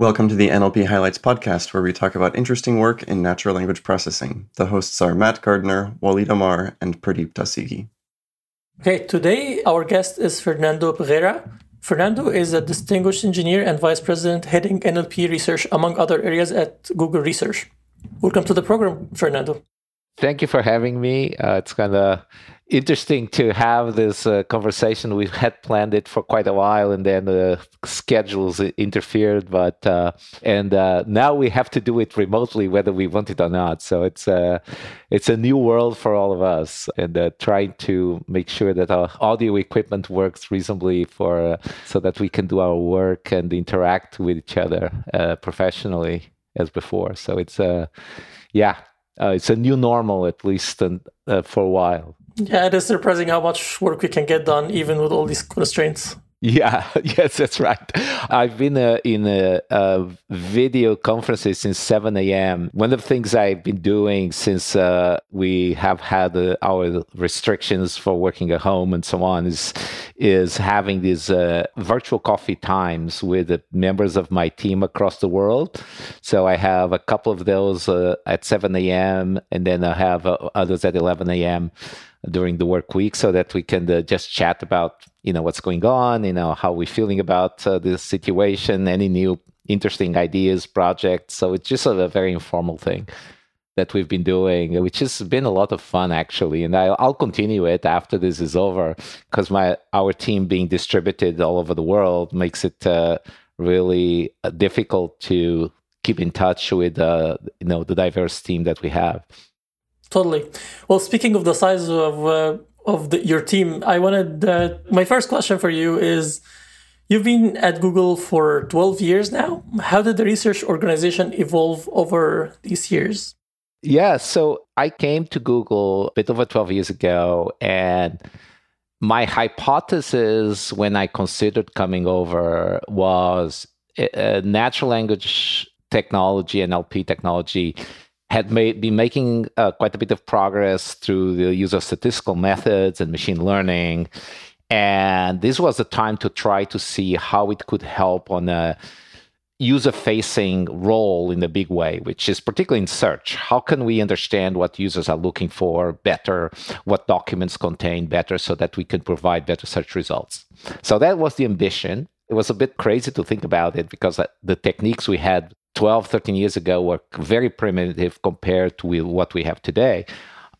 Welcome to the NLP Highlights podcast, where we talk about interesting work in natural language processing. The hosts are Matt Gardner, Waleed Ammar, and Pradeep Dasigi. Okay, today our guest is Fernando Pereira. Fernando is a distinguished engineer and vice president heading NLP research, among other areas at Google Research. Welcome to the program, Fernando. Thank you for having me. Uh, it's kind of interesting to have this uh, conversation. We had planned it for quite a while, and then the schedules interfered. But uh, and uh, now we have to do it remotely, whether we want it or not. So it's a uh, it's a new world for all of us, and uh, trying to make sure that our audio equipment works reasonably for so that we can do our work and interact with each other professionally as before. So it's a yeah, uh, it's a new normal at least and, uh, for a while. Yeah, it is surprising how much work we can get done even with all these constraints. Yeah, yes, that's right. I've been uh, in a, a, video conferences since 7 a.m. One of the things I've been doing since uh, we have had uh, our restrictions for working at home and so on is is having these uh, virtual coffee times with the members of my team across the world. So I have a couple of those uh, at 7 a.m. and then I have uh, others at 11 a.m during the work week so that we can uh, just chat about you know what's going on you know how we're feeling about uh, this situation any new interesting ideas projects. So it's just a, a, very informal thing that we've been doing which has been a lot of fun actually. And I, will continue it after this is over because my our team being distributed all over the world makes it uh, really uh, difficult to keep in touch with uh, you know the diverse team that we have Totally. Well, speaking of the size of uh, of the, your team, I wanted uh, my first question for you is: You've been at Google for twelve years now. How did the research organization evolve over these years? Yeah, so I came to Google a bit over twelve years ago, and my hypothesis when I considered coming over was uh, natural language technology, NLP technology had made, been making uh, quite a bit of progress through the use of statistical methods and machine learning. And this was the time to try to see how it could help on a user facing role in a big way, which is particularly in search. How can we understand what users are looking for better, what documents contain better, so that we can provide better search results? So that was the ambition. It was a bit crazy to think about it because uh, the techniques we had 12, 13 years ago were very primitive compared to what we have today.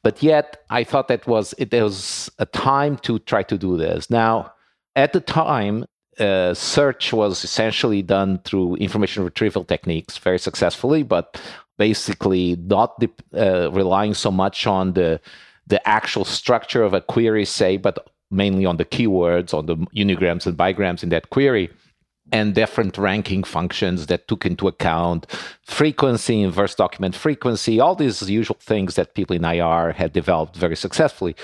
But yet, I thought that was it was a time to try to do this. Now, at the time, uh, search was essentially done through information retrieval techniques very successfully, but basically not uh, relying so much on the the actual structure of a query, say, but mainly on the keywords, on the unigrams and bigrams in that query and different ranking functions that took into account frequency, inverse document frequency, all these usual things that people in IR had developed very successfully.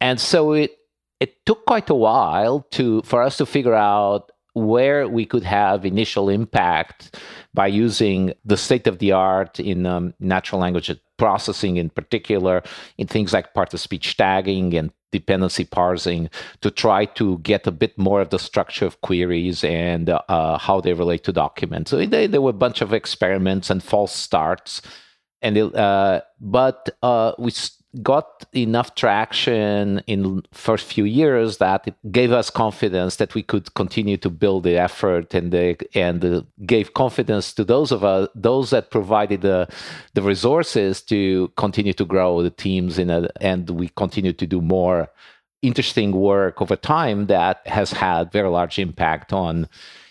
And so it it took quite a while to for us to figure out where we could have initial impact by using the state of the art in um, natural language processing in particular in things like part of speech tagging and dependency parsing to try to get a bit more of the structure of queries and uh, how they relate to documents. So they, there were a bunch of experiments and false starts, and it, uh, but uh, we got enough traction in first few years that it gave us confidence that we could continue to build the effort and the, and gave confidence to those of us those that provided the the resources to continue to grow the teams in a, and we continue to do more interesting work over time that has had very large impact on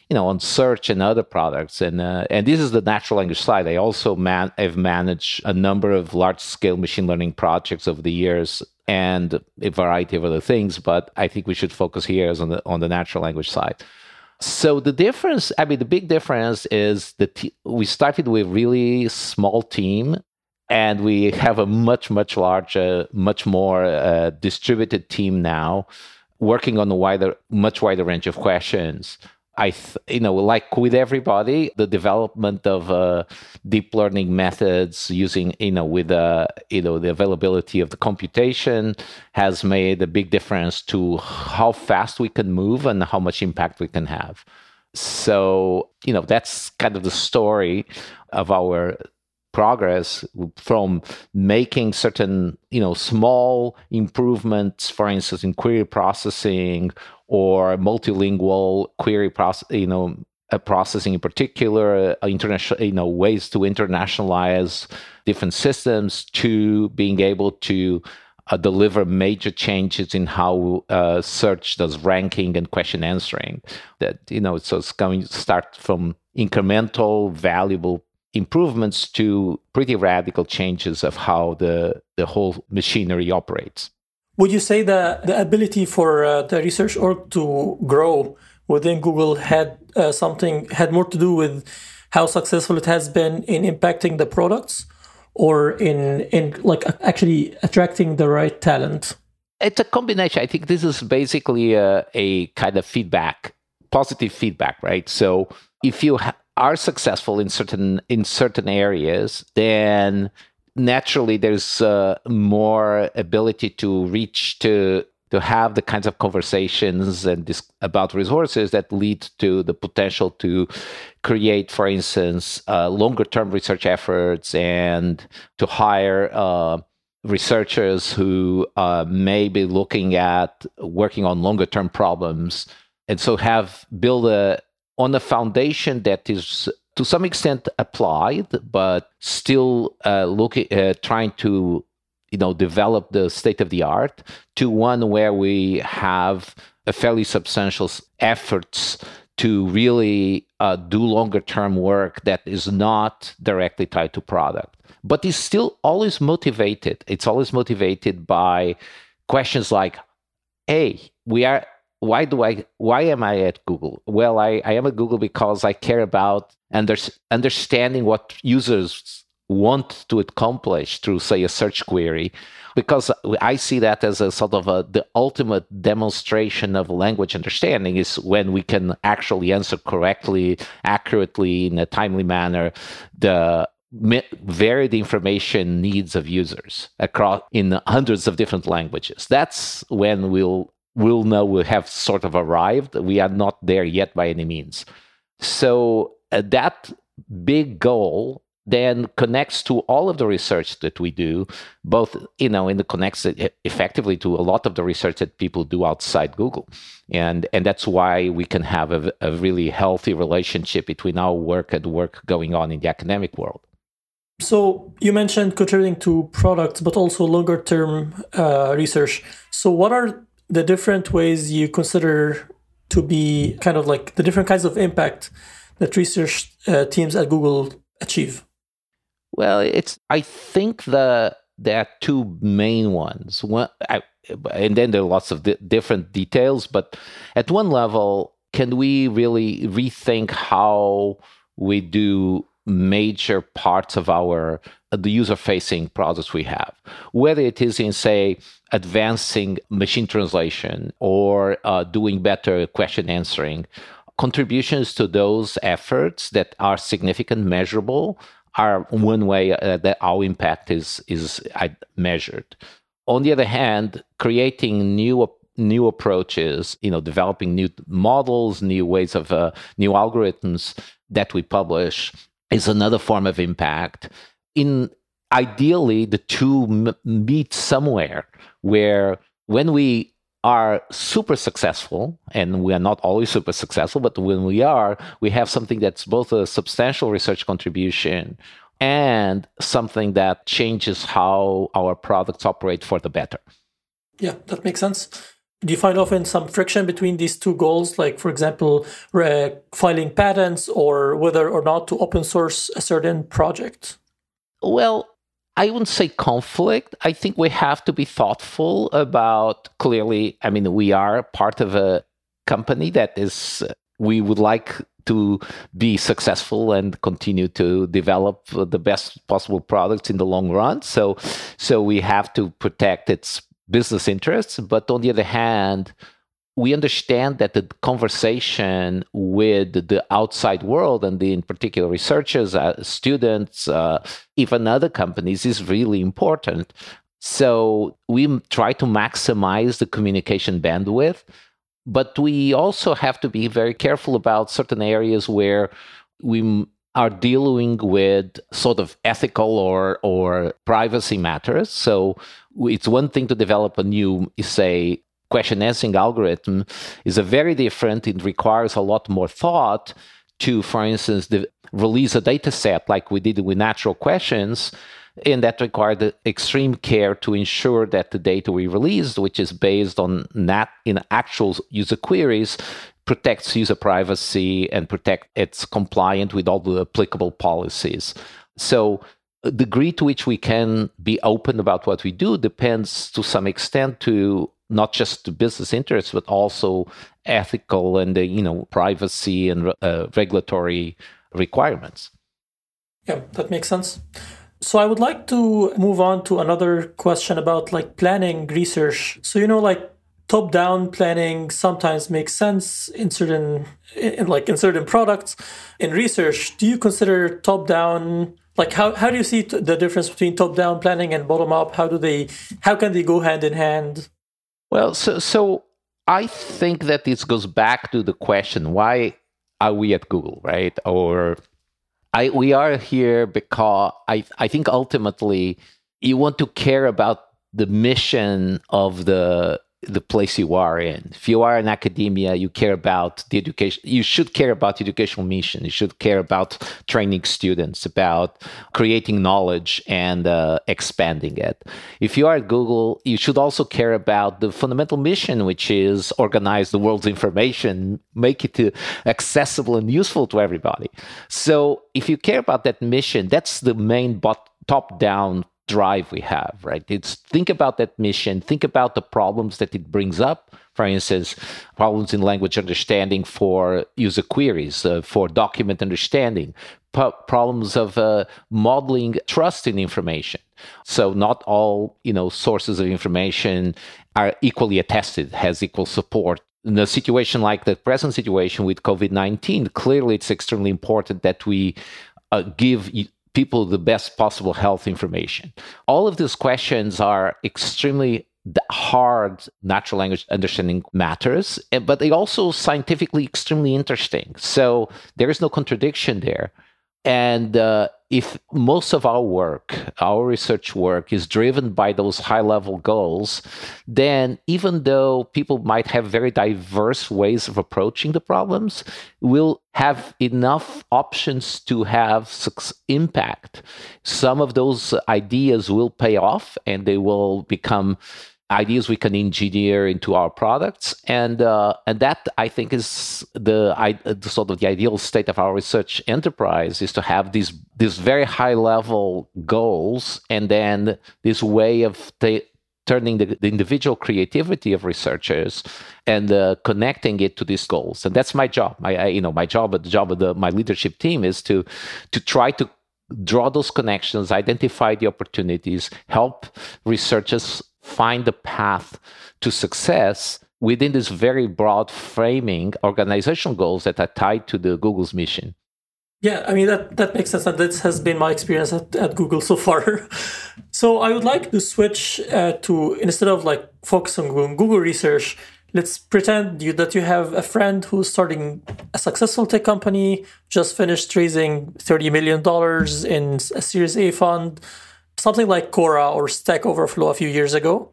you know on search and other products. And uh, and this is the natural language side i also man have managed a number of large scale machine learning projects over the years and a variety of other things but i think we should focus here on the on the natural language side. So the difference i mean the big difference is that t- we started with really small team and we have a much much larger much more uh, distributed team now working on a wider much wider range of questions I, th- you know, like with everybody, the development of uh, deep learning methods using, you know, with, uh, you know, the availability of the computation has made a big difference to how fast we can move and how much impact we can have. So, you know, that's kind of the story of our progress from making certain you know small improvements for instance in query processing or multilingual query process you know uh, processing in particular uh, international you know ways to internationalize different systems to being able to uh, deliver major changes in how uh, search does ranking and question answering. That you know so it's going to start from incremental valuable improvements to pretty radical changes of how the, the whole machinery operates. Would you say that the ability for uh, the research org to grow within Google had uh, something had more to do with how successful it has been in impacting the products or in in like actually attracting the right talent? It's a combination. I think this is basically a, a kind of feedback, positive feedback, right? So if you ha- are successful in certain in certain areas, then naturally there's uh, more ability to reach to to have the kinds of conversations and this, about resources that lead to the potential to create, for instance, uh, longer term research efforts and to hire uh, researchers who uh, may be looking at working on longer term problems. And so have build a, on a foundation that is to some extent applied, but still uh, looking, uh, trying to, you know, develop the state of the art to one where we have a fairly substantial efforts to really uh, do longer term work that is not directly tied to product, but is still always motivated. It's always motivated by questions like, "Hey, we are why do I why am I at Google? Well, I, I am at Google because I care about under, understanding what users want to accomplish through say a search query because I see that as a sort of a, the ultimate demonstration of language understanding is when we can actually answer correctly, accurately, in a timely manner the varied information needs of users across in hundreds of different languages. That's when we'll we'll know we have sort of arrived. We are not there yet by any means. So uh, that big goal then connects to all of the research that we do, both you know, and it connects effectively to a lot of the research that people do outside Google, and and that's why we can have a, a really healthy relationship between our work and work going on in the academic world. So you mentioned contributing to products, but also longer term uh, research. So what are the different ways you consider to be kind of like the different kinds of impact that research uh, teams at Google achieve? Well, it's I think the there are two main ones. One, I, and then there are lots of di- different details. But at one level, can we really rethink how we do major parts of our the user facing products we have whether it is in say advancing machine translation or uh, doing better question answering contributions to those efforts that are significant measurable are one way uh, that our impact is is uh, measured on the other hand creating new new approaches you know developing new models new ways of uh, new algorithms that we publish is another form of impact. In ideally, the two meet somewhere where when we are super successful, and we are not always super successful, but when we are, we have something that's both a substantial research contribution and something that changes how our products operate for the better. Yeah, that makes sense. Do you find often some friction between these two goals? Like for example filing patents or whether or not to open source a certain project well i wouldn't say conflict i think we have to be thoughtful about clearly i mean we are part of a company that is uh, we would like to be successful and continue to develop the best possible products in the long run so so we have to protect its business interests. But on the other hand, we understand that the conversation with the outside world and the, in particular researchers, uh, students, uh, even other companies is really important. So we try to maximize the communication bandwidth but we also have to be very careful about certain areas where we are dealing with sort of ethical or or privacy matters. So it's one thing to develop a new, say, question answering algorithm is a very different. It requires a lot more thought to, for instance, the, release a data set like we did with natural questions. And that required extreme care to ensure that the data we released, which is based on nat in actual user queries, protects user privacy and protect it's compliant with all the applicable policies. So the degree to which we can be open about what we do depends to some extent to not just to business interests but also ethical and you know privacy and uh, regulatory requirements. Yeah, that makes sense. So I would like to move on to another question about like planning research. So you know like top down planning sometimes makes sense in certain in like in certain products in research do you consider top down like how, how do you see the difference between top down planning and bottom up how do they how can they go hand in hand well so so i think that this goes back to the question why are we at google right? Or i we are here because i i think ultimately you want to care about the mission of the the place you are in. If you are in academia, you care about the education. You should care about the educational mission. You should care about training students, about creating knowledge and uh, expanding it. If you are at Google, you should also care about the fundamental mission, which is organize the world's information, make it uh, accessible and useful to everybody. So if you care about that mission, that's the main bot- top down drive we have, right? It's think about that mission, think about the problems that it brings up. For instance, problems in language understanding for user queries, uh, for document understanding, problems of uh, modeling trust in information. So not all you know sources of information are equally attested, has equal support. In a situation like the present situation with COVID nineteen, clearly it's extremely important that we uh, give people the best possible health information? All of these questions are extremely hard natural language understanding matters, eh, but they also scientifically extremely interesting. So there is no contradiction there. And uh, if most of our work, our research work, is driven by those high level goals, then even though people might have very diverse ways of approaching the problems, we'll have enough options to have impact. Some of those ideas will pay off and they will become ideas we can engineer into our products, and uh, and that I think is the, I, the sort of the ideal state of our research enterprise is to have these these very high level goals, and then this way of t- turning the, the, individual creativity of researchers and uh, connecting it to these goals. And that's my job. My I, you know my job the job of the, my leadership team is to to try to draw those connections identify the opportunities help researchers find the path to success within this very broad framing organizational goals that are tied to the Google's mission. Yeah, I mean that that makes sense, and this has been my experience at, at Google so far. so I would like to switch uh, to instead of like focus on Google research, let's pretend you, that you have a friend who's starting a successful tech company, just finished raising thirty million dollars in a Series A fund something like Quora or Stack Overflow a few years ago,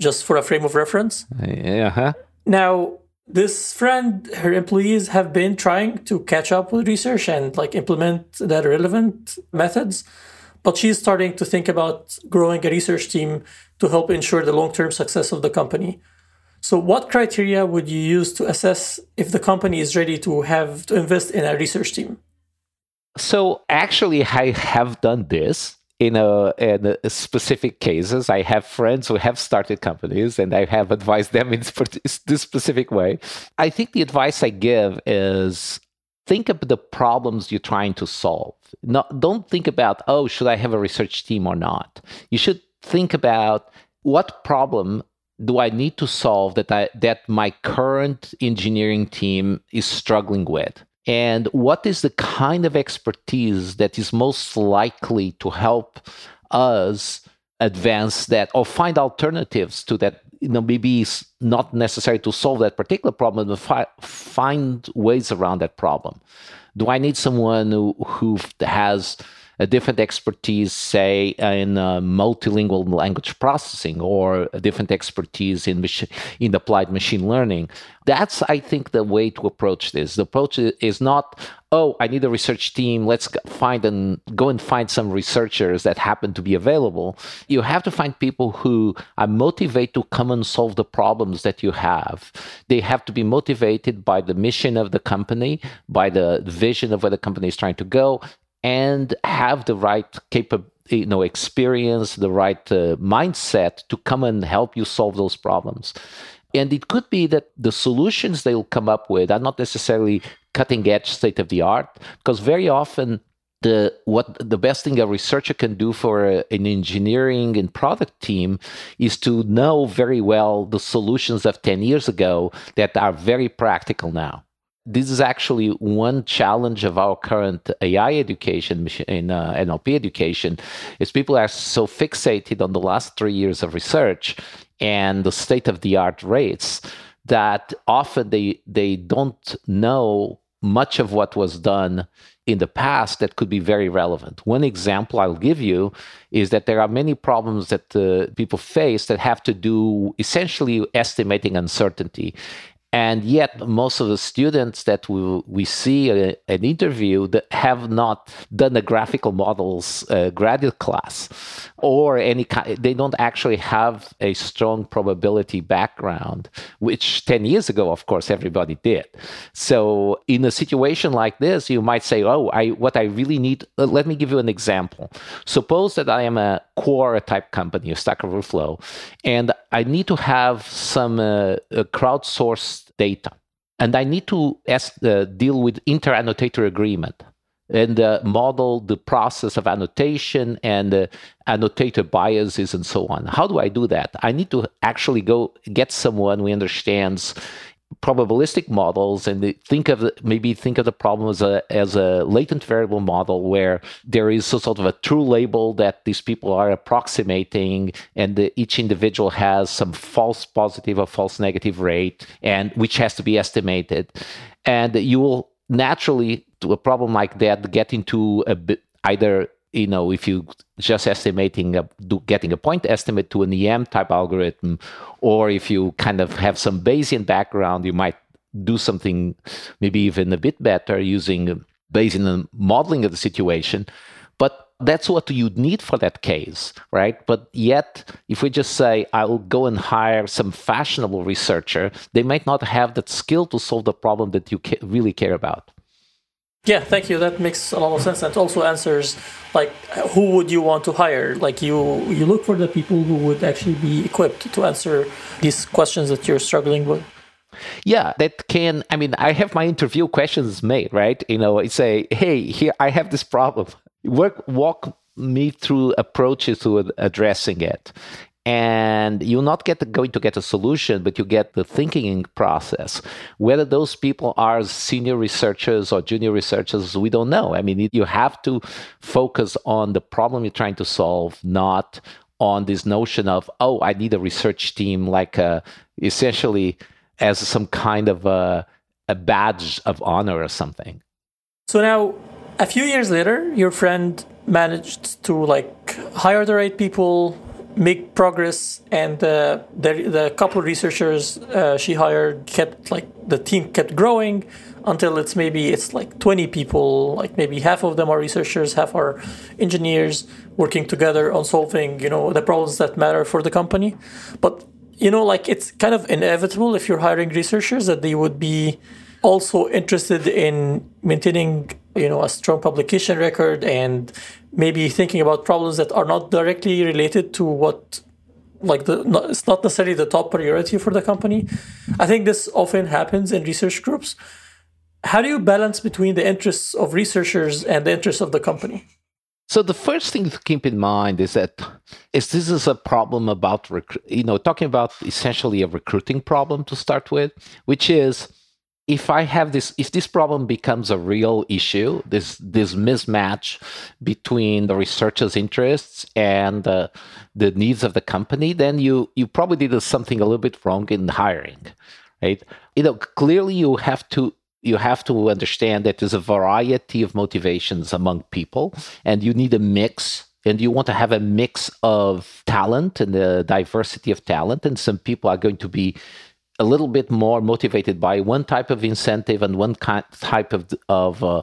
just for a frame of reference. Yeah. Uh-huh. Now, this friend, her employees have been trying to catch up with research and like implement that relevant methods, but she's starting to think about growing a research team to help ensure the long-term success of the company. So, what criteria would you use to assess if the company is ready to have to invest in a research team? So, actually, I have done this in a, in a specific cases. I have friends who have started companies and I have advised them in this specific way. I think the advice I give is think of the problems you're trying to solve. Not, don't think about, oh, should I have a research team or not? You should think about what problem do I need to solve that I, that my current engineering team is struggling with? And what is the kind of expertise that is most likely to help us advance that or find alternatives to that? You know maybe it's not necessary to solve that particular problem but fi- find ways around that problem. Do i need someone who, who has a different expertise, say, in uh, multilingual language processing or a different expertise in, mach- in applied machine learning. That's, I think, the way to approach this. The approach is not, oh, I need a research team. Let's find and go and find some researchers that happen to be available. You have to find people who are motivated to come and solve the problems that you have. They have to be motivated by the mission of the company, by the vision of where the company is trying to go, and have the right capability you know experience the right uh, mindset to come and help you solve those problems. And it could be that the solutions they'll come up with are not necessarily cutting edge state of the art because very often the what the best thing a researcher can do for a, an engineering and product team is to know very well the solutions of 10 years ago that are very practical now this is actually one challenge of our current AI education in uh, NLP education is people are so fixated on the last three years of research and the state of the art rates that often they they don't know much of what was done in the past that could be very relevant. One example I'll give you is that there are many problems that uh, people face that have to do essentially estimating uncertainty. And yet, most of the students that we, we see uh, an interview that have not done a graphical models uh, graduate class or any kind, they don't actually have a strong probability background, which 10 years ago, of course, everybody did. So, in a situation like this, you might say, Oh, I, what I really need, uh, let me give you an example. Suppose that I am a Quora type company, a Stack Overflow, and I need to have some uh, crowdsourced data. And I need to ask, uh, deal with inter-annotator agreement and uh, model the process of annotation and uh, annotator biases and so on. How do I do that? I need to actually go get someone who understands probabilistic models and think of maybe think of the problem as a as a latent variable model where there is a sort of a true label that these people are approximating and the, each individual has some false positive or false negative rate and which has to be estimated. And you will naturally to a problem like that get into a bit either you know, if you just estimating, a, getting a point estimate to an EM type algorithm, or if you kind of have some Bayesian background, you might do something maybe even a bit better using Bayesian modeling of the situation. But that's what you need for that case, right? But yet, if we just say, I'll go and hire some fashionable researcher, they might not have that skill to solve the problem that you ca- really care about. Yeah, thank you. That makes a lot of sense. That also answers like who would you want to hire? Like you you look for the people who would actually be equipped to answer these questions that you're struggling with. Yeah, that can. I mean, I have my interview questions made, right? You know, I say, hey, here I have this problem. Work, walk me through approaches to addressing it and you're not get going to get a solution, but you get the thinking process. Whether those people are senior researchers or junior researchers, we don't know. I mean, you have to focus on the problem you're trying to solve, not on this notion of oh, I need a research team, like uh, essentially as some kind of a, a badge of honor or something. So now, a few years later, your friend managed to like hire the right people make progress and uh, the, the couple researchers uh, she hired kept like the team kept growing until it's maybe it's like 20 people like maybe half of them are researchers half are engineers working together on solving you know the problems that matter for the company. But you know like it's kind of inevitable if you're hiring researchers that they would be also interested in maintaining you know a strong publication record and maybe thinking about problems that are not directly related to what like the not, it's not necessarily the top priority for the company. I think this often happens in research groups. How do you balance between the interests of researchers and the interests of the company? So the first thing to keep in mind is that is this is a problem about rec- you know talking about essentially a recruiting problem to start with which is if I have this, if this problem becomes a real issue, this this mismatch between the researcher's interests and uh, the needs of the company, then you you probably did something a little bit wrong in hiring, right? You know, clearly you have to you have to understand that there's a variety of motivations among people, and you need a mix. And you want to have a mix of talent and the diversity of talent. And some people are going to be a little bit more motivated by one type of incentive and one kind, type of of uh,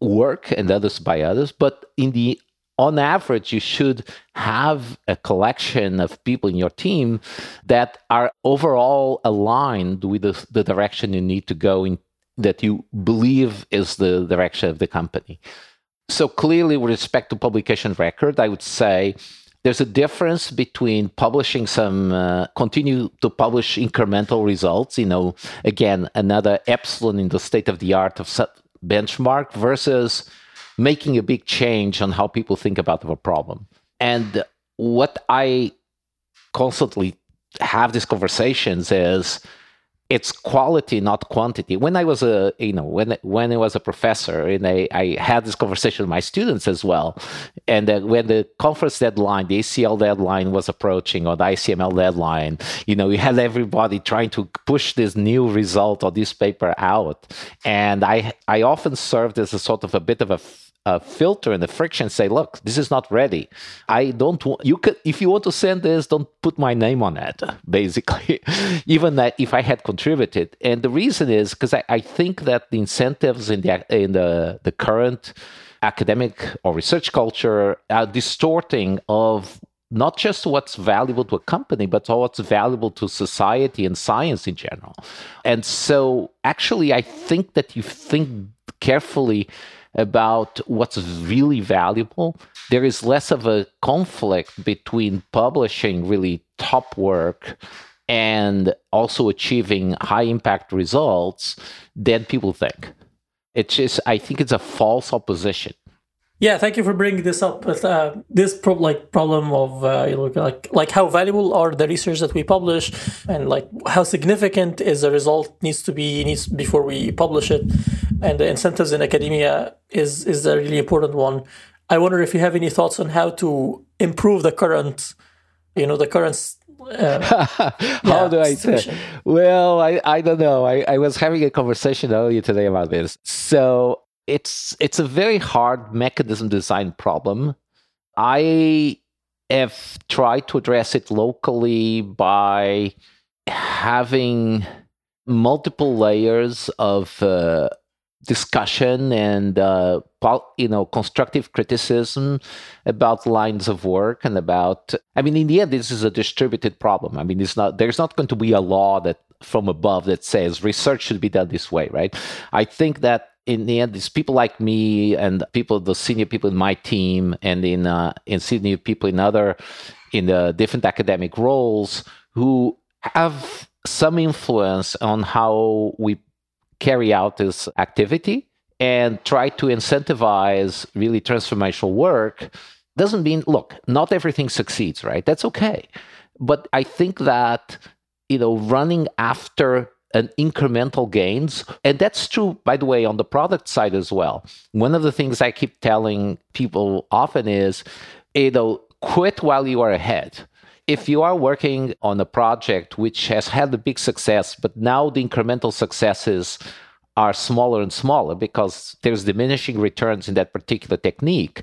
work, and others by others. But in the on average, you should have a collection of people in your team that are overall aligned with the, the direction you need to go in, that you believe is the direction of the company. So clearly, with respect to publication record, I would say there's a difference between publishing some uh, continue to publish incremental results you know again another epsilon in the state of the art of benchmark versus making a big change on how people think about the problem. And what i constantly have these conversations is it's quality, not quantity. When I was a, you know, when when I was a professor, and I, I had this conversation with my students as well, and uh, when the conference deadline, the ACL deadline was approaching, or the ICML deadline, you know, we had everybody trying to push this new result or this paper out, and I I often served as a sort of a bit of a a filter and the friction say look this is not ready. I don't want you could if you want to send this don't put my name on it basically. Even that if i had contributed. And the reason is because I, I think that the incentives in the in the the current academic or research culture are distorting of not just what's valuable to a company, but what's valuable to society and science in general. And so, actually, I think that you think carefully about what's really valuable, there is less of a conflict between publishing really top work and also achieving high impact results than people think. It's just, I think it's a false opposition. Yeah, thank you for bringing this up. But uh, this pro- like problem of uh, you know, like like how valuable are the research that we publish, and like how significant is the result needs to be needs before we publish it, and the incentives in academia is is a really important one. I wonder if you have any thoughts on how to improve the current, you know, the current uh, How yeah, do I say? Well, I, I don't know. I, I was having a conversation earlier today about this. So it's it's a very hard mechanism design problem. I have tried to address it locally by having multiple layers of uh, discussion and uh, you know constructive criticism about lines of work and about i mean in the end this is a distributed problem i mean it's not there's not going to be a law that from above that says research should be done this way right i think that in the end, it's people like me and people, the senior people in my team, and in uh, in senior people in other in the different academic roles who have some influence on how we carry out this activity and try to incentivize really transformational work doesn't mean look not everything succeeds right? That's okay. But i think that you know running after an incremental gains. And that's true, by the way, on the product side as well. One of the things I keep telling people often is, you know, quit while you are ahead. If you are working on a project which has had a big success, but now the incremental successes are smaller and smaller because there's diminishing returns in that particular technique,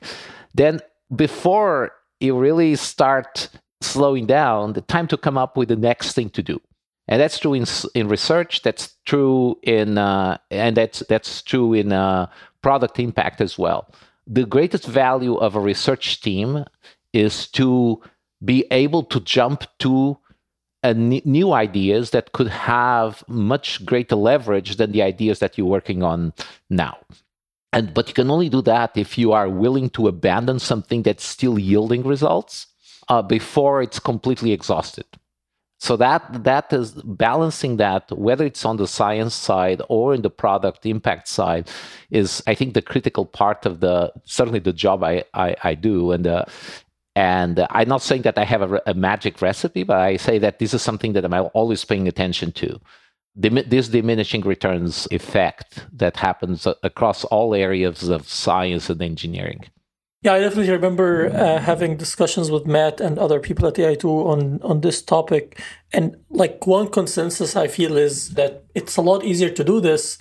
then before you really start slowing down, the time to come up with the next thing to do and that's true in in research. That's true in uh, and that's that's true in uh, product impact as well. The greatest value of a research team is to be able to jump to new ideas that could have much greater leverage than the ideas that you're working on now. And but you can only do that if you are willing to abandon something that's still yielding results uh, before it's completely exhausted. So that that is balancing that, whether it's on the science side or in the product impact side, is I think the critical part of the certainly the job I I, I do and. Uh, and I'm not saying that I have a, a magic recipe, but I say that this is something that I'm always paying attention to this diminishing returns effect that happens across all areas of science and engineering. Yeah, I definitely remember uh, having discussions with Matt and other people at AI2 on on this topic, and like one consensus I feel is that it's a lot easier to do this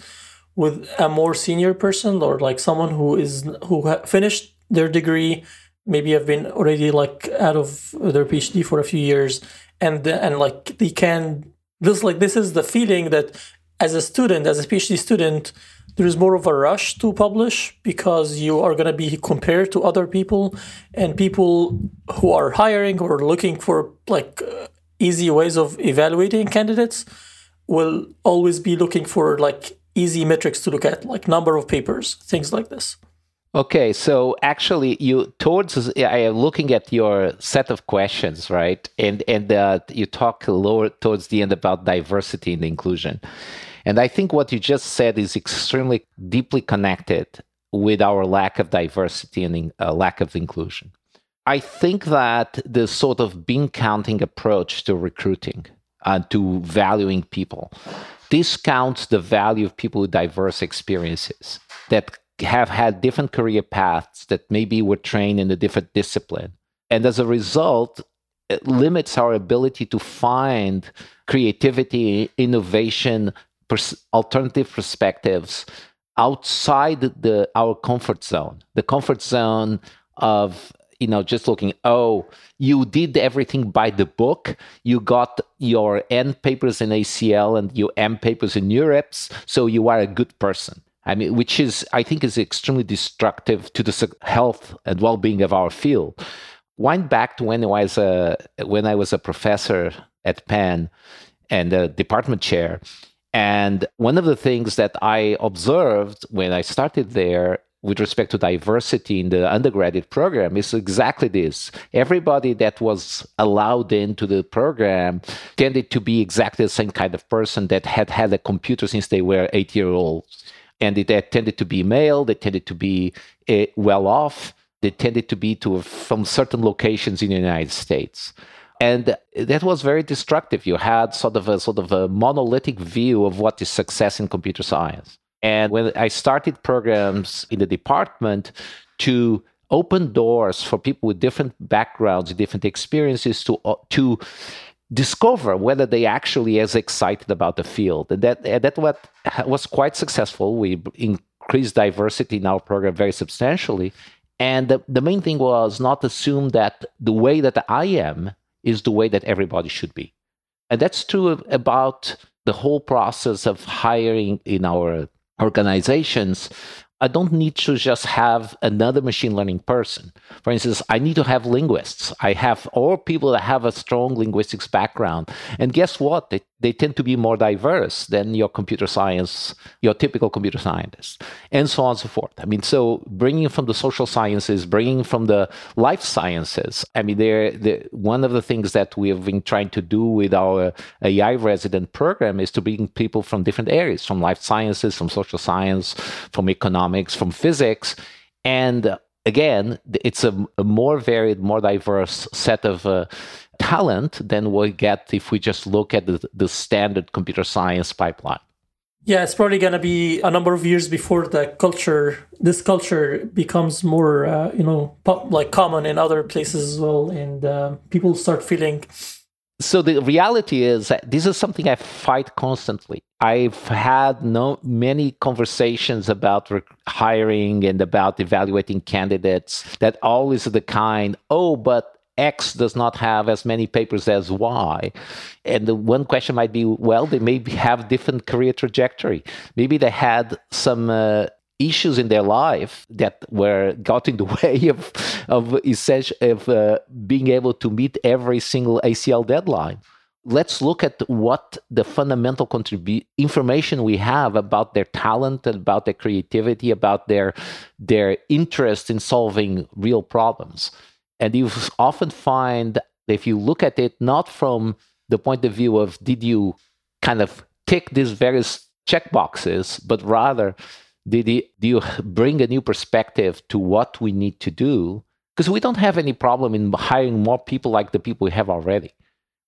with a more senior person or like someone who is who finished their degree, maybe have been already like out of their PhD for a few years, and and like they can this like this is the feeling that as a student, as a PhD student, there is more of a rush to publish because you are going to be compared to other people and people who are hiring or looking for like uh, easy ways of evaluating candidates will always be looking for like easy metrics to look at like number of papers things like this Okay, so actually, you towards I am looking at your set of questions, right? And and uh, you talk lower towards the end about diversity and inclusion, and I think what you just said is extremely deeply connected with our lack of diversity and uh, lack of inclusion. I think that the sort of bean counting approach to recruiting and uh, to valuing people discounts the value of people with diverse experiences that have had different career paths that maybe were trained in a different discipline. And as a result, it limits our ability to find creativity, innovation, pers- alternative perspectives outside the our comfort zone. The comfort zone of you know just looking oh you did everything by the book you got your n papers in acl and your m papers in NeurIPS so you are a good person I mean, which is, I think, is extremely destructive to the health and well-being of our field. Wind back to when I was a when I was a professor at Penn and a department chair, and one of the things that I observed when I started there with respect to diversity in the undergraduate program is exactly this. Everybody that was allowed into the program tended to be exactly the same kind of person that had had a computer since they were eight year olds and they tended to be male, they tended to be uh, well off, they tended to be to from certain locations in the United States. And that was very destructive. You had sort of a sort of a monolithic view of what is success in computer science. And when I started programs in the department to open doors for people with different backgrounds, different experiences to uh, to discover whether they actually as excited about the field and that and that what was quite successful we increased diversity in our program very substantially and the, the main thing was not assume that the way that i am is the way that everybody should be. And that's true about the whole process of hiring in our organizations I don't need to just have another machine learning person. For instance, I need to have linguists. I have all people that have a strong linguistics background. And guess what? They, they tend to be more diverse than your computer science, your typical computer scientist, and so on and so forth. I mean, so bringing from the social sciences, bringing from the life sciences. I mean, they're, they're, one of the things that we have been trying to do with our AI resident program is to bring people from different areas, from life sciences, from social science, from economics, from physics. And again, it's a, a more varied, more diverse set of uh, talent than we get if we just look at the, the standard computer science pipeline. Yeah, it's probably going to be a number of years before the culture, this culture becomes more, uh, you know, pop, like common in other places as well, and uh, people start feeling. So the reality is that this is something I fight constantly. I've had no many conversations about hiring and about evaluating candidates that always the kind, oh, but X does not have as many papers as Y. And the one question might be, well, they maybe have different career trajectory. Maybe they had some uh, issues in their life that were got in the way of of essential of uh, being able to meet every single ACL deadline. Let's look at what the fundamental contribute information we have about their talent, about their creativity, about their their interest in solving real problems. And you often find if you look at it not from the point of view of did you kind of tick these various check boxes, but rather did do you bring a new perspective to what we need to do? Because we don't have any problem in hiring more people like the people we have already.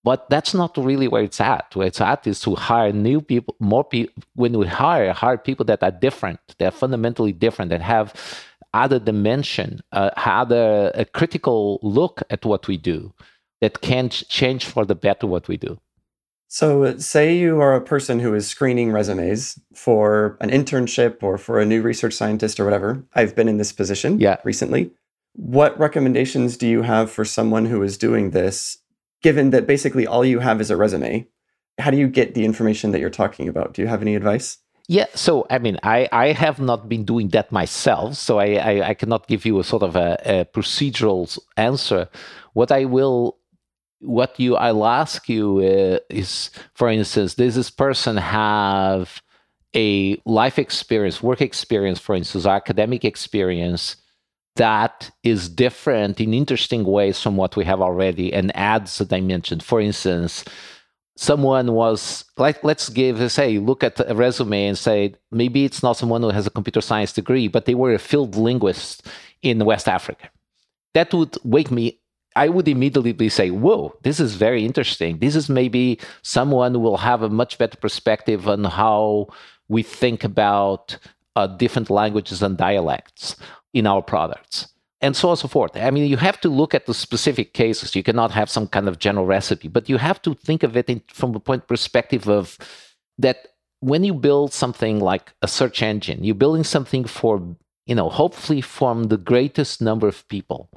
But that's not really where it's at. Where it's at is to hire new people, more people. When we hire, hire people that are different, they're fundamentally different, that have other dimension, uh, other a critical look at what we do, that can change for the better what we do. So, say you are a person who is screening resumes for an internship or for a new research scientist or whatever. I've been in this position yeah. recently. What recommendations do you have for someone who is doing this, given that basically all you have is a resume? How do you get the information that you're talking about? Do you have any advice? Yeah, so I mean, I, I have not been doing that myself, so I, I, I cannot give you a sort of a, a procedural answer. What I will what you I'll ask you uh, is, for instance, does this person have a life experience, work experience, for instance, academic experience that is different in interesting ways from what we have already and adds a dimension. For instance, someone was like let's give say look at a resume and say maybe it's not someone who has a computer science degree but they were a field linguist in west africa that would wake me I would immediately say, whoa, this is very interesting. This is maybe someone who will have a much better perspective on how we think about uh, different languages and dialects in our products. And so on and so forth. I mean, you have to look at the specific cases. You cannot have some kind of general recipe, but you have to think of it in, from the point perspective of that when you build something like a search engine, you're building something for, you know, hopefully from the greatest number of people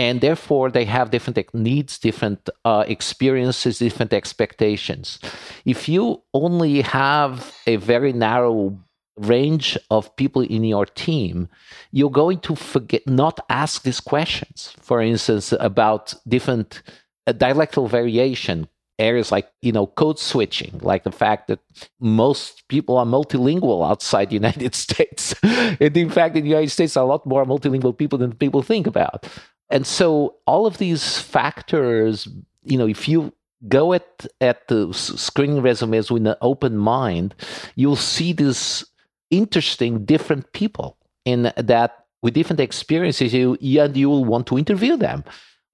and therefore they have different needs different uh, experiences different expectations. If you only have a very narrow range of people in your team you're going to forget not ask these questions. For instance about different uh, dialectal variation areas like you know code switching like the fact that most people are multilingual outside the united states. And in fact in the united states a lot more multilingual people than people think about and so all of these factors, you know, if you go at at the screening resumes with an open mind, you'll see these interesting different people in that with different experiences you and you will want to interview them.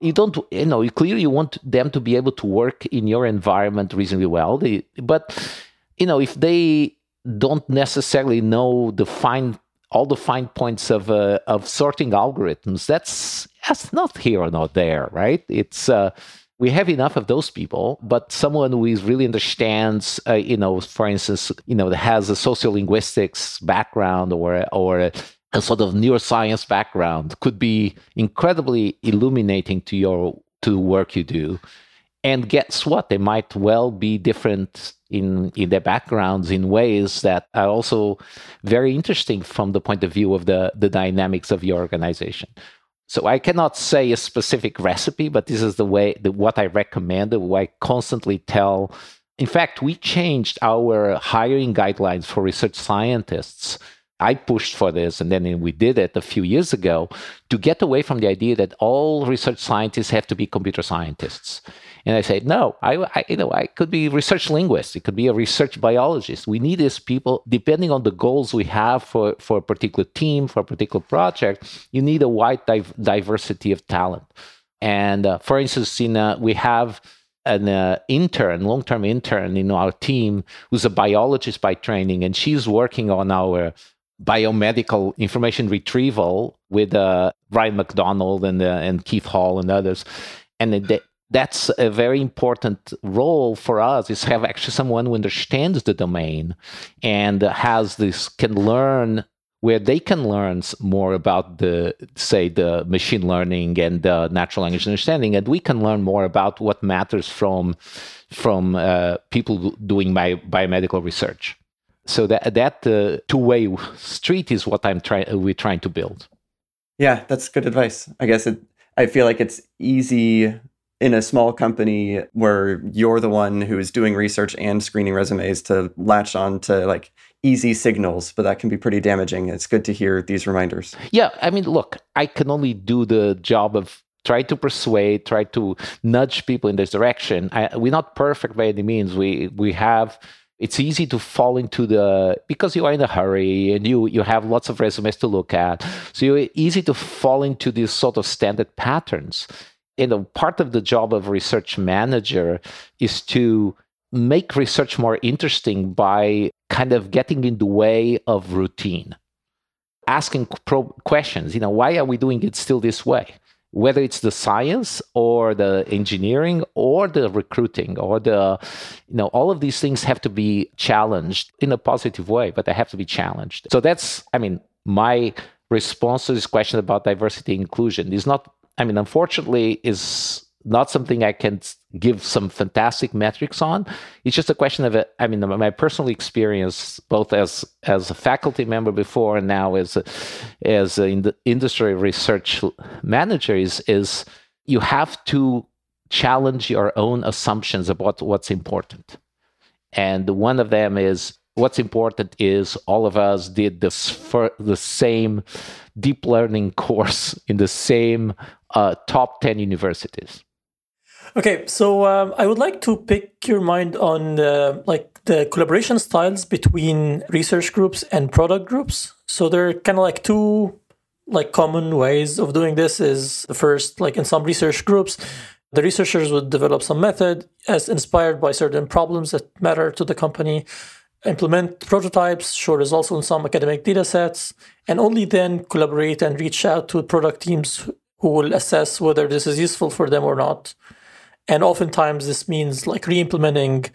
You don't you know clearly you want them to be able to work in your environment reasonably well. They, but you know if they don't necessarily know the fine all the fine points of uh, of sorting algorithms. That's that's not here or not there, right? It's uh, we have enough of those people, but someone who is really understands, uh, you know, for instance, you know, that has a sociolinguistics background or or a sort of neuroscience background could be incredibly illuminating to your to work you do. And guess what? They might well be different in in their backgrounds in ways that are also very interesting from the point of view of the the dynamics of your organization. So I cannot say a specific recipe, but this is the way the, what I recommend, what I constantly tell. In fact, we changed our hiring guidelines for research scientists. I pushed for this, and then we did it a few years ago to get away from the idea that all research scientists have to be computer scientists. And I said, no, I, I, you know, I could be a research linguist. It could be a research biologist. We need these people, depending on the goals we have for, for a particular team, for a particular project, you need a wide div- diversity of talent. And uh, for instance, in, uh, we have an uh, intern, long-term intern in our team who's a biologist by training, and she's working on our biomedical information retrieval with uh, Ryan McDonald and, uh, and Keith Hall and others. And they, that's a very important role for us is have actually someone who understands the domain and has this can learn where they can learn more about the say the machine learning and the natural language understanding. And we can learn more about what matters from from uh, people doing bi- biomedical research. So that that uh, two-way street is what i'm trying we're trying to build. Yeah that's good advice. I guess it i feel like it's easy in a small company where you're the one who is doing research and screening resumes to latch on to like easy signals, but that can be pretty damaging. It's good to hear these reminders. Yeah, I mean, look, I can only do the job of try to persuade, try to nudge people in this direction. I, we're not perfect by any means. We we have it's easy to fall into the because you are in a hurry and you you have lots of resumes to look at so you're easy to fall into these sort of standard patterns you know, part of the job of research manager is to make research more interesting by kind of getting in the way of routine, asking questions. You know, why are we doing it still this way? Whether it's the science or the engineering or the recruiting or the, you know, all of these things have to be challenged in a positive way, but they have to be challenged. So that's, I mean, my response to this question about diversity inclusion is not I mean, unfortunately, is not something I can give some fantastic metrics on. It's just a question of it. I mean, my personal experience, both as as a faculty member before and now as a, as an industry research manager, is is you have to challenge your own assumptions about what's important. And one of them is what's important is all of us did this for the same deep learning course in the same uh, top 10 universities. Okay so um, i would like to pick your mind on uh, like the collaboration styles between research groups and product groups. So there are kind of like two like common ways of doing this is the first like in some research groups the researchers would develop some method as inspired by certain problems that matter to the company implement prototypes, show results on some academic data sets, and only then collaborate and reach out to product teams who will assess whether this is useful for them or not. And oftentimes this means like re-implementing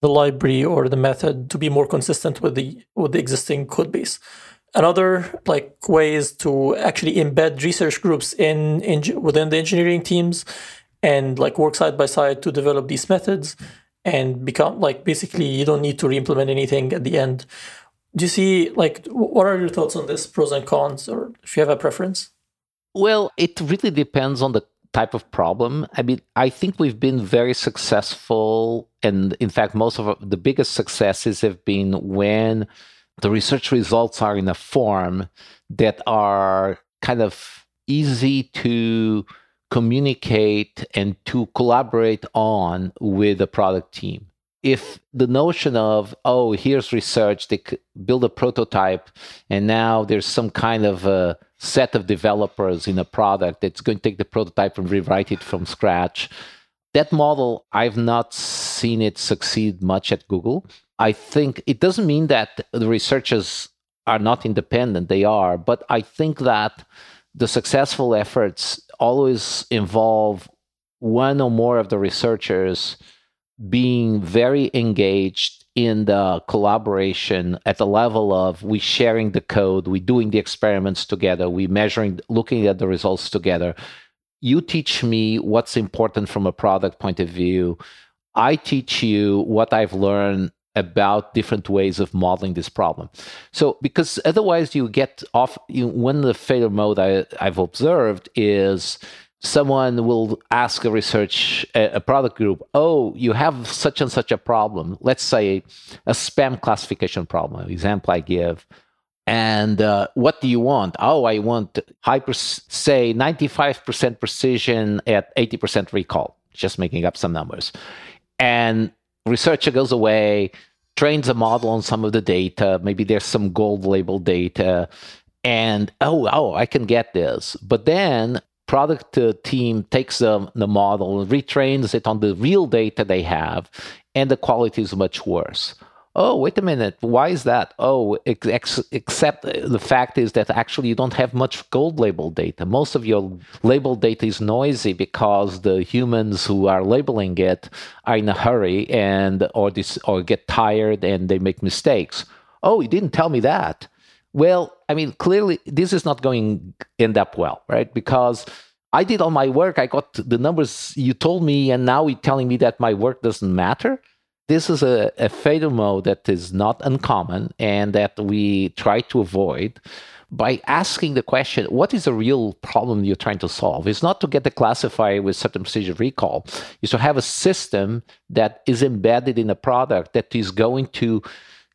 the library or the method to be more consistent with the with the existing code base. Another like way is to actually embed research groups in, in within the engineering teams and like work side by side to develop these methods and become like basically you don't need to re-implement anything at the end. Do you see like what are your thoughts on this pros and cons, or if you have a preference? Well, it really depends on the type of problem. I mean, I think we've been very successful, and in fact, most of the biggest successes have been when the research results are in a form that are kind of easy to communicate and to collaborate on with the product team. If the notion of, oh, here's research, they build a prototype, and now there's some kind of a set of developers in a product that's going to take the prototype and rewrite it from scratch. That model, I've not seen it succeed much at Google. I think it doesn't mean that the researchers are not independent, they are, but I think that the successful efforts always involve one or more of the researchers being very engaged in the collaboration at the level of we sharing the code, we doing the experiments together, we measuring, looking at the results together. You teach me what's important from a product point of view. I teach you what I've learned about different ways of modeling this problem. So, because otherwise you get off, you, one of the failure mode I, I've observed is someone will ask a research a, product group oh you have such and such a problem. Let's say a spam classification problem example i give. And uh, what do you want? Oh i want hyper say 95% precision at 80% recall. Just making up some numbers. And researcher goes away, trains a model on some of the data. Maybe there's some gold label data, and oh, oh, I can get this. But then product uh, team takes the, the model and retrains it on the real data they have, and the quality is much worse oh wait a minute. Why is that? Oh ex- except the fact is that actually you don't have much gold label data. Most of your label data is noisy because the humans who are labeling it are in a hurry and or this or get tired and they make mistakes. Oh you didn't tell me that. Well i mean clearly this is not going end up well right? Because I did all my work. I got the numbers you told me, and now you're telling me that my work doesn't matter this is a, a fatal mode that is not uncommon and that we try to avoid by asking the question, what is the real problem you're trying to solve? It's not to get the classifier with certain precision recall. It's to have a system that is embedded in a product that is going to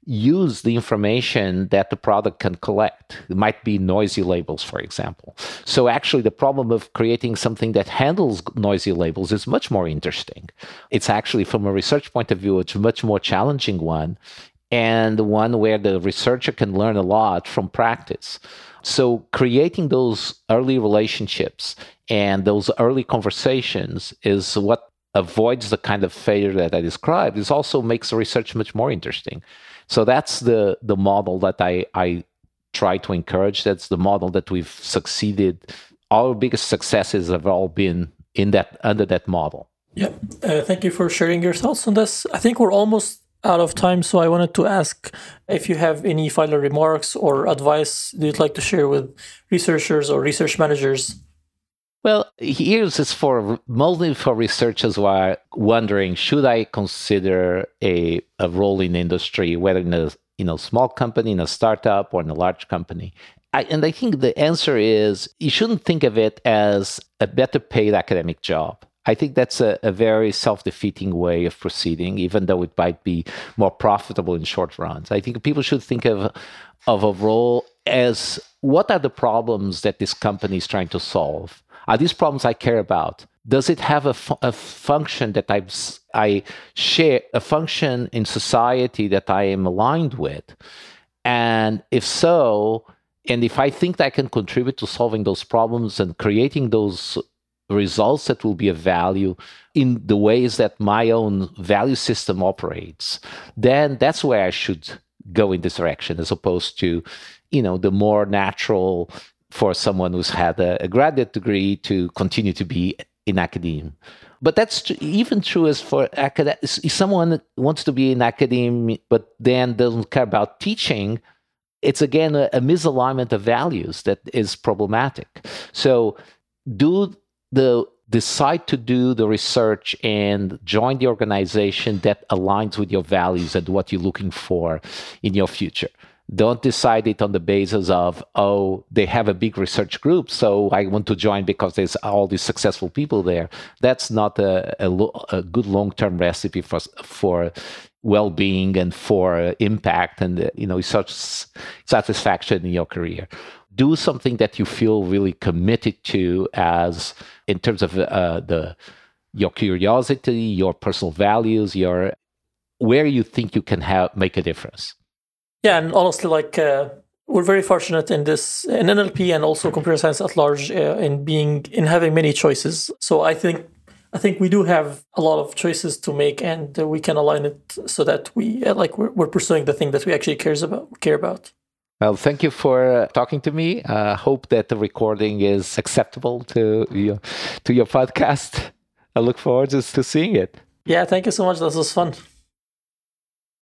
use the information that the product can collect. It might be noisy labels, for example. So, actually, the problem of creating something that handles noisy labels is much more interesting. It's actually, from a research point of view, it's a much more challenging one. and one where the researcher can learn a lot from practice. So, creating those early relationships and those early conversations is what avoids the kind of failure that I described. It also makes the research much more interesting. So, that's the, the model that I, I try to encourage. That's the model that we've succeeded. Our biggest successes have all been in that under that model. Yeah, uh, thank you for sharing your thoughts on this. I think we're almost out of time, so I wanted to ask if you have any final remarks or advice you'd like to share with researchers or research managers. Well, here's is for mostly for researchers who are wondering: Should I consider a a role in industry, whether in a you know small company, in a startup, or in a large company? I, and I think the answer is you shouldn't think of it as a better paid academic job. I think that's a, a very self defeating way of proceeding, even though it might be more profitable in short runs. I think people should think of, of a role as what are the problems that this company is trying to solve? Are these problems I care about? Does it have a, fu- a function that I, I share, a function in society that I am aligned with? And if so, and if I think that I can contribute to solving those problems and creating those results that will be of value in the ways that my own value system operates, then that's where I should go in this direction as opposed to, you know, the more natural for someone who's had a, a graduate degree to continue to be in academia. But that's tr- even true as for someone wants to be in academia but then doesn't care about teaching, it's again a, a misalignment of values that is problematic. So do the decide to do the research and join the organization that aligns with your values and what you're looking for in your future. Don't decide it on the basis of, oh, they have a big research group, so I want to join because there's all these successful people there. That's not a, a, a good long term recipe for, for well being and for impact and you know such satisfaction in your career do something that you feel really committed to as in terms of uh, the your curiosity, your personal values, your where you think you can have make a difference. Yeah, and honestly, like uh, we're very fortunate in this in NLP and also computer science at large uh, in being in having many choices. So I think I think we do have a lot of choices to make, and uh, we can align it so that we uh, like we're, we're pursuing the thing that we actually cares about care about. Well, thank you for uh, talking to me. I uh, hope that the recording is acceptable to your, to your podcast. I look forward to, to seeing it. Yeah, thank you so much. This was fun.